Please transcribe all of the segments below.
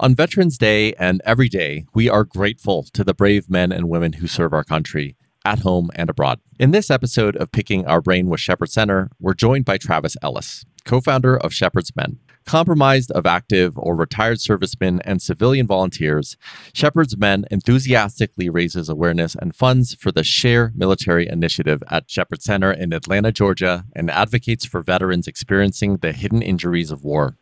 On Veterans Day and every day, we are grateful to the brave men and women who serve our country at home and abroad. In this episode of Picking Our Brain with Shepherd Center, we're joined by Travis Ellis, co founder of Shepherd's Men. Compromised of active or retired servicemen and civilian volunteers, Shepherd's Men enthusiastically raises awareness and funds for the Share Military Initiative at Shepherd Center in Atlanta, Georgia, and advocates for veterans experiencing the hidden injuries of war.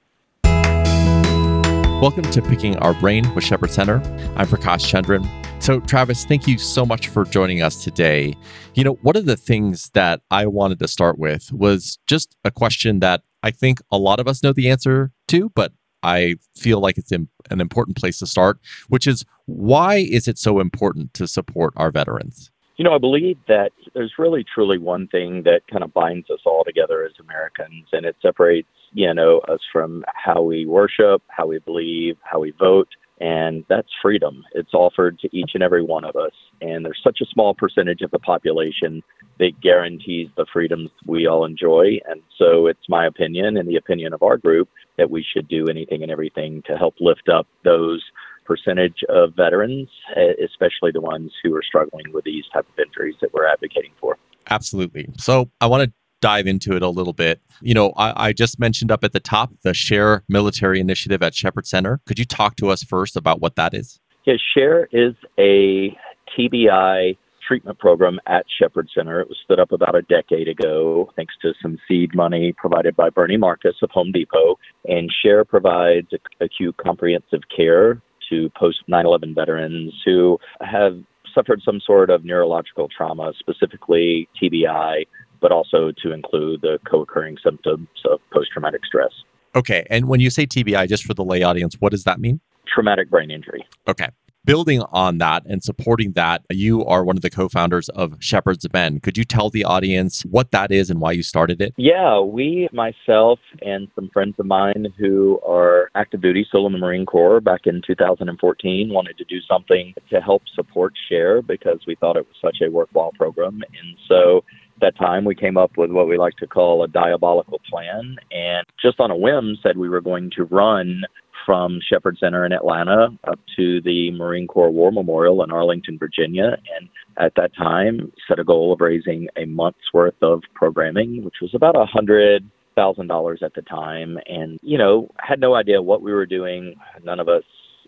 Welcome to Picking Our Brain with Shepherd Center. I'm Prakash Chandran. So, Travis, thank you so much for joining us today. You know, one of the things that I wanted to start with was just a question that I think a lot of us know the answer to, but I feel like it's an important place to start, which is why is it so important to support our veterans? You know, I believe that there's really truly one thing that kind of binds us all together as Americans, and it separates, you know, us from how we worship, how we believe, how we vote, and that's freedom. It's offered to each and every one of us. And there's such a small percentage of the population that guarantees the freedoms we all enjoy. And so it's my opinion and the opinion of our group that we should do anything and everything to help lift up those percentage of veterans, eh, especially the ones who are struggling with these type of injuries that we're advocating for. Absolutely. So I want to dive into it a little bit. You know, I, I, just mentioned up at the top the Share Military Initiative at Shepherd Center. Could you talk to us first about what that is? Yeah, Share is a TBI treatment program at Shepherd Center. It was stood up about a decade ago thanks to some seed money provided by Bernie Marcus of Home Depot. And Share provides acute comprehensive care to post 9 11 veterans who have suffered some sort of neurological trauma, specifically TBI, but also to include the co occurring symptoms of post traumatic stress. Okay. And when you say TBI, just for the lay audience, what does that mean? Traumatic brain injury. Okay. Building on that and supporting that, you are one of the co founders of Shepherd's Men. Could you tell the audience what that is and why you started it? Yeah, we, myself, and some friends of mine who are active duty, still in the Marine Corps back in 2014, wanted to do something to help support Share because we thought it was such a worthwhile program. And so at that time, we came up with what we like to call a diabolical plan and just on a whim said we were going to run from Shepherd Center in Atlanta up to the Marine Corps War Memorial in Arlington, Virginia. And at that time, set a goal of raising a month's worth of programming, which was about a hundred thousand dollars at the time. And, you know, had no idea what we were doing. None of us,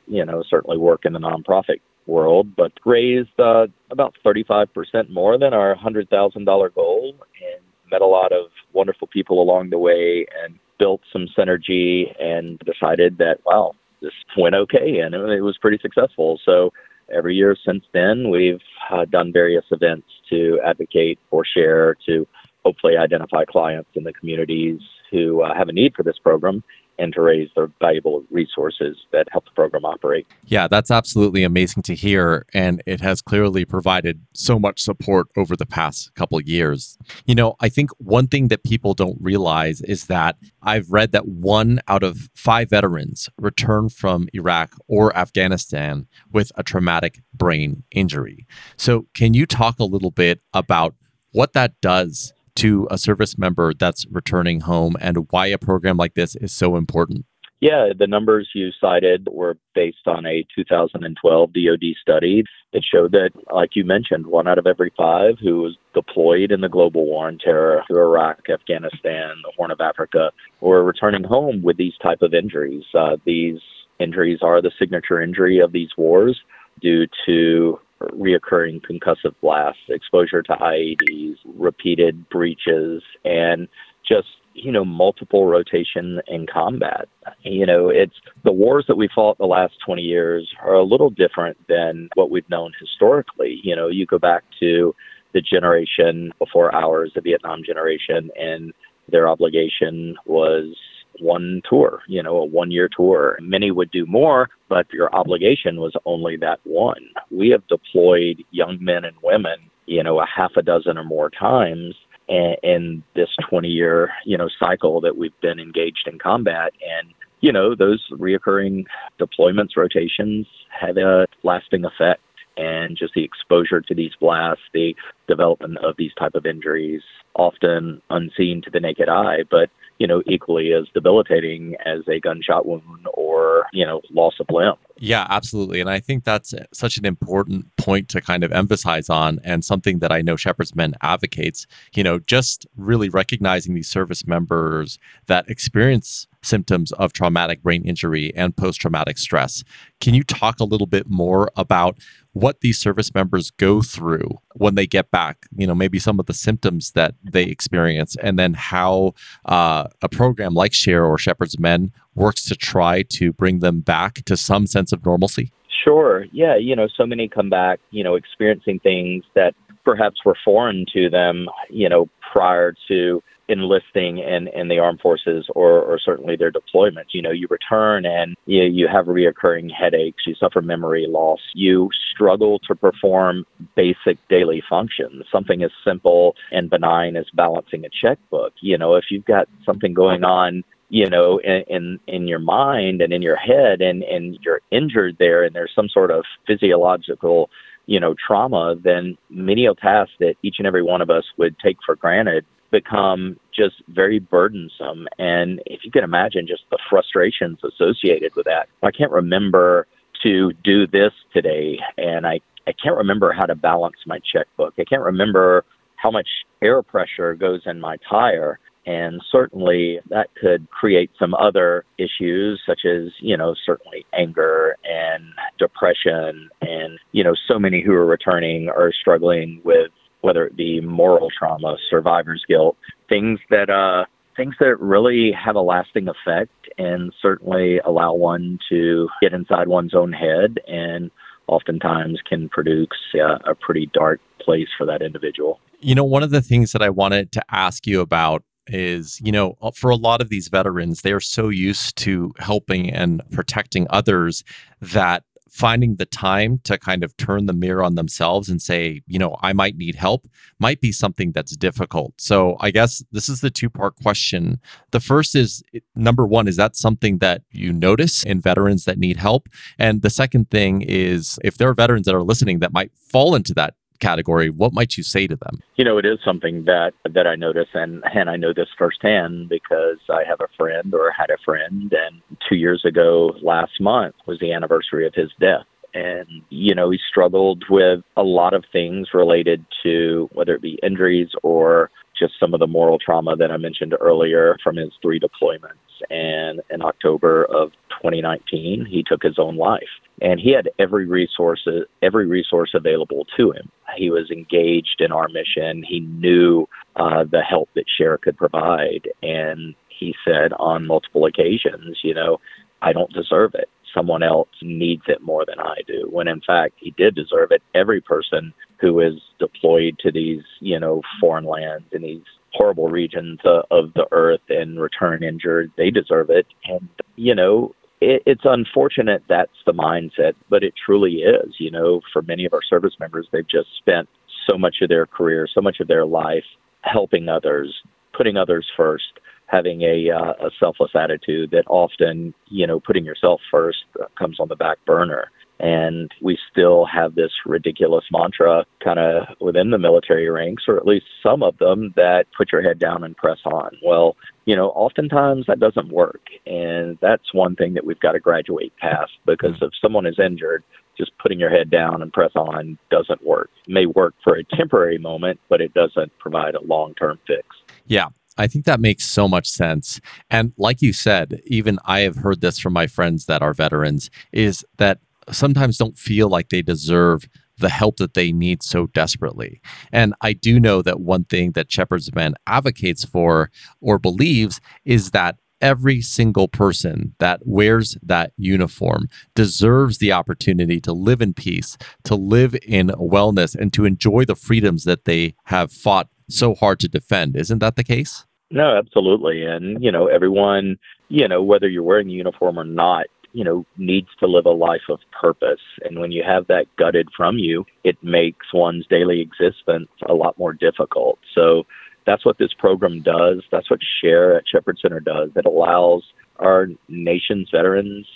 you know, certainly work in the nonprofit world, but raised uh, about 35% more than our $100,000 goal and met a lot of wonderful people along the way and built some synergy and decided that, wow, this went okay and it was pretty successful. So every year since then, we've uh, done various events to advocate or share to hopefully identify clients in the communities who uh, have a need for this program and to raise the valuable resources that help the program operate. Yeah, that's absolutely amazing to hear. And it has clearly provided so much support over the past couple years. You know, I think one thing that people don't realize is that I've read that one out of five veterans return from Iraq or Afghanistan with a traumatic brain injury. So, can you talk a little bit about what that does to a service member that's returning home and why a program like this is so important? Yeah, the numbers you cited were based on a 2012 DoD study that showed that, like you mentioned, one out of every five who was deployed in the global war on terror through Iraq, Afghanistan, the Horn of Africa, were returning home with these type of injuries. Uh, these injuries are the signature injury of these wars due to reoccurring concussive blasts, exposure to IEDs, repeated breaches, and just you know multiple rotation in combat. You know, it's the wars that we fought the last 20 years are a little different than what we've known historically. You know, you go back to the generation before ours, the Vietnam generation, and their obligation was one tour, you know, a one year tour. Many would do more, but your obligation was only that one. We have deployed young men and women, you know, a half a dozen or more times in this 20 year, you know, cycle that we've been engaged in combat. And, you know, those reoccurring deployments, rotations had a lasting effect and just the exposure to these blasts, the development of these type of injuries, often unseen to the naked eye, but you know, equally as debilitating as a gunshot wound or, you know, loss of limb. Yeah, absolutely. And I think that's such an important point to kind of emphasize on and something that I know Shepherd's Men advocates, you know, just really recognizing these service members that experience symptoms of traumatic brain injury and post traumatic stress. Can you talk a little bit more about what these service members go through when they get back? You know, maybe some of the symptoms that they experience, and then how uh, a program like Share or Shepherd's Men works to try to bring them back to some sense of normalcy? Sure. Yeah. You know, so many come back, you know, experiencing things that perhaps were foreign to them, you know, prior to enlisting in, in the armed forces or, or certainly their deployment. You know, you return and you, you have reoccurring headaches, you suffer memory loss, you struggle to perform basic daily functions, something as simple and benign as balancing a checkbook. You know, if you've got something going on you know in, in in your mind and in your head and and you're injured there and there's some sort of physiological you know trauma then menial tasks that each and every one of us would take for granted become just very burdensome. And if you can imagine just the frustrations associated with that, I can't remember to do this today, and I, I can't remember how to balance my checkbook. I can't remember how much air pressure goes in my tire. And certainly that could create some other issues, such as, you know, certainly anger and depression. And, you know, so many who are returning are struggling with whether it be moral trauma, survivor's guilt, things that uh, things that really have a lasting effect and certainly allow one to get inside one's own head and oftentimes can produce uh, a pretty dark place for that individual. You know, one of the things that I wanted to ask you about is, you know, uh, for a lot of these veterans, they are so used to helping and protecting others that finding the time to kind of turn the mirror on themselves and say, you know, I might need help might be something that's difficult. So I guess this is the two part question. The first is number one, is that something that you notice in veterans that need help? And the second thing is if there are veterans that are listening that might fall into that category, what might you say to them? You know, it is something that that I notice, and and I know this firsthand because I have a friend or had a friend, and two years ago, last month was the anniversary of his death. And, you know, he struggled with a lot of things related to whether it be injuries or just some of the moral trauma that I mentioned earlier from his three deployments. And in October of 2019, he took his own life. And he had every resource, every resource available to him. He was engaged in our mission. He knew uh, the help that Share could provide. And he said on multiple occasions, you know, I don't deserve it someone else needs it more than I do. When in fact, he did deserve it. Every person who is deployed to these, you know, foreign lands and these horrible regions uh, of the earth and return injured, they deserve it. And, you know, it, it's unfortunate that's the mindset, but it truly is. You know, for many of our service members, they've just spent so much of their career, so much of their life helping others, putting others first having a, uh, a selfless attitude that often, you know, putting yourself first uh, comes on the back burner. And we still have this ridiculous mantra kind of within the military ranks, or at least some of them, that put your head down and press on. Well, you know, oftentimes that doesn't work. And that's one thing that we've got to graduate past because hmm. if someone is injured, just putting your head down and press on doesn't work. It may work for a temporary moment, but it doesn't provide a long term fix. Yeah, I think that makes so much sense. And like you said, even I have heard this from my friends that are veterans is that sometimes don't feel like they deserve the help that they need so desperately. And I do know that one thing that Shepherd's Men advocates for or believes is that every single person that wears that uniform deserves the opportunity to live in peace, to live in wellness, and to enjoy the freedoms that they have fought so hard to defend. Isn't that the case? No, absolutely. And, you know, everyone, you know, whether you're wearing a uniform or not, you know, needs to live a life of purpose. And when you have that gutted from you, it makes one's daily existence a lot more difficult. So that's what this program does. That's what Share at Shepherd Center does. It allows our nation's veterans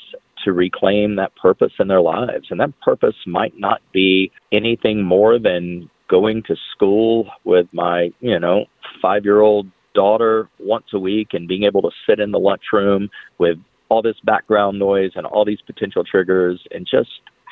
to reclaim that purpose in their lives. And that purpose might not be anything more than going to school with my, you know, five year old daughter once a week and being able to sit in the lunchroom with all this background noise and all these potential triggers and just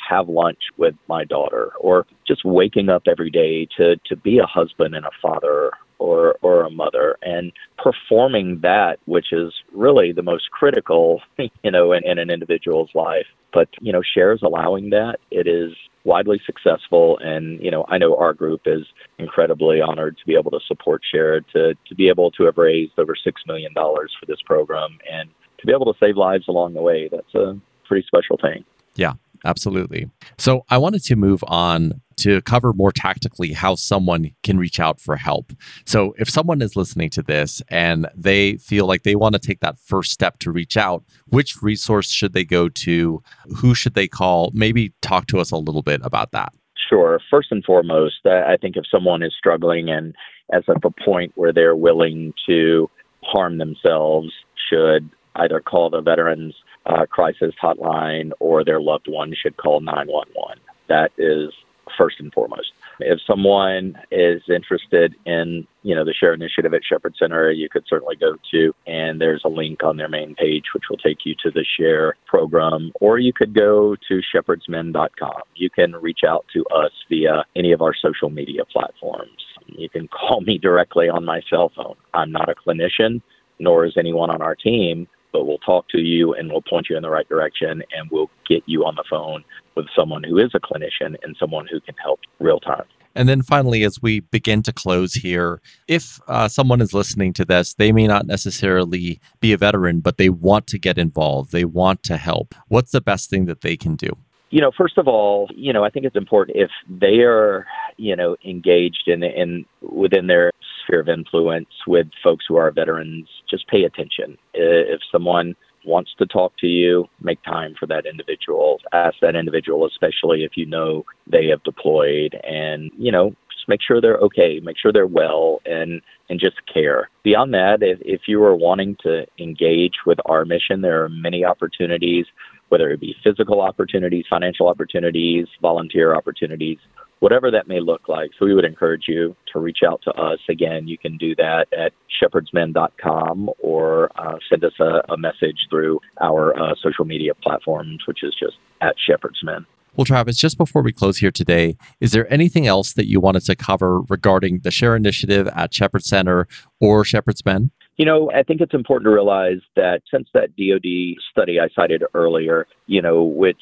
have lunch with my daughter or just waking up every day to to be a husband and a father or or a mother and performing that which is really the most critical you know in, in an individual's life. But you know shares allowing that. It is widely successful and you know i know our group is incredibly honored to be able to support share to to be able to have raised over six million dollars for this program and to be able to save lives along the way that's a pretty special thing yeah absolutely. So I wanted to move on to cover more tactically how someone can reach out for help. So if someone is listening to this and they feel like they want to take that first step to reach out, which resource should they go to? Who should they call? Maybe talk to us a little bit about that. Sure. First and foremost, I think if someone is struggling and as at the point where they're willing to harm themselves, should either call the Veterans uh, crisis hotline or their loved one should call 911. That is first and foremost. If someone is interested in, you know, the Share Initiative at Shepherd Center, you could certainly go to, and there's a link on their main page which will take you to the Share program, or you could go to shepherdsmen.com. You can reach out to us via any of our social media platforms. You can call me directly on my cell phone. I'm not a clinician, nor is anyone on our team, but we'll talk to you and we'll point you in the right direction and we'll get you on the phone with someone who is a clinician and someone who can help real time. And then finally, as we begin to close here, if uh, someone is listening to this, they may not necessarily be a veteran, but they want to get involved, they want to help. What's the best thing that they can do? You know, first of all, you know, I think it's important if they are, you know, engaged in in within their sphere of influence with folks who are veterans, just pay attention. If someone wants to talk to you, make time for that individual. Ask that individual, especially if you know they have deployed, and you know, just make sure they're okay, make sure they're well, and and just care. Beyond that, if, if you are wanting to engage with our mission, there are many opportunities, whether it be physical opportunities, financial opportunities, volunteer opportunities whatever that may look like. So we would encourage you to reach out to us. Again, you can do that at shepherdsmen.com or uh, send us a, a, message through our uh, social media platforms, which is just at shepherdsmen. Well, Travis, just before we close here today, is there anything else that you wanted to cover regarding the Share Initiative at Shepherd Center or Shepherd's Men? You know, I think it's important to realize that since that DoD study I cited earlier, you know, which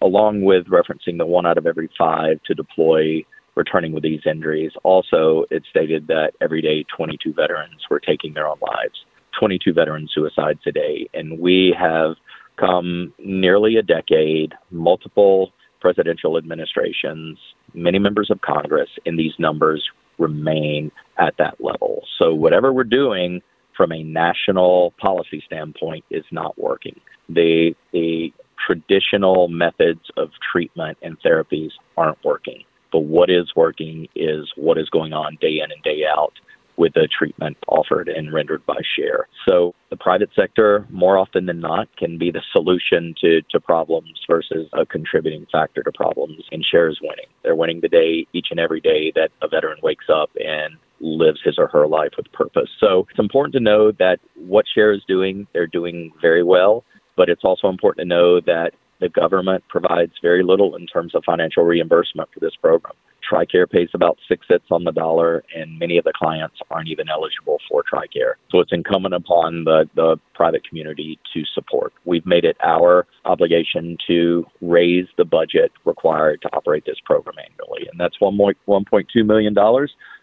along with referencing the one out of every five to deploy returning with these injuries, also it stated that every day 22 veterans were taking their own lives, 22 veteran suicides a day. And we have come nearly a decade, multiple presidential administrations, many members of Congress, and these numbers remain at that level. So whatever we're doing from a national policy standpoint is not working. The the traditional methods of treatment and therapies aren't working. But what is working is what is going on day in and day out with the treatment offered and rendered by Share. So the private sector, more often than not, can be the solution to, to problems versus a contributing factor to problems. And Share is winning. They're winning the day each and every day that a veteran wakes up and lives his or her life with purpose. So it's important to know that what Share is doing, they're doing very well, but it's also important to know that the government provides very little in terms of financial reimbursement for this program. TRICARE pays about six cents on the dollar, and many of the clients aren't even eligible for TRICARE. So it's incumbent upon the, the private community to support. We've made it our obligation to raise the budget required to operate this program annually, and that's $1.2 million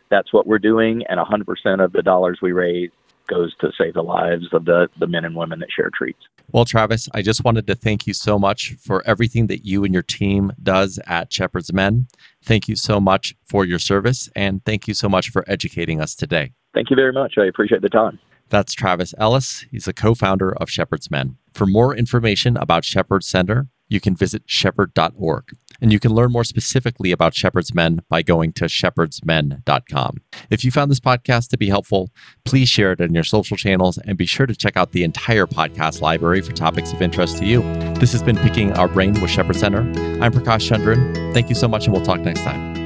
that's what we're doing, and 100% of the dollars we raise goes to save the lives of the, the men and women that share treats. Well, Travis, I just wanted to thank you so much for everything that you and your team does at Shepherd's Men. Thank you so much for your service, and thank you so much for educating us today. Thank you very much. I appreciate the time. That's Travis Ellis. He's a co founder of Shepherd's Men. For more information about Shepherd Center, you can visit shepherd.org. And you can learn more specifically about Shepherd's Men by going to shepherdsmen.com. If you found this podcast to be helpful, please share it in your social channels and be sure to check out the entire podcast library for topics of interest to you. This has been Picking Our Brain with Shepherd Center. I'm Prakash Chandran. Thank you so much, and we'll talk next time.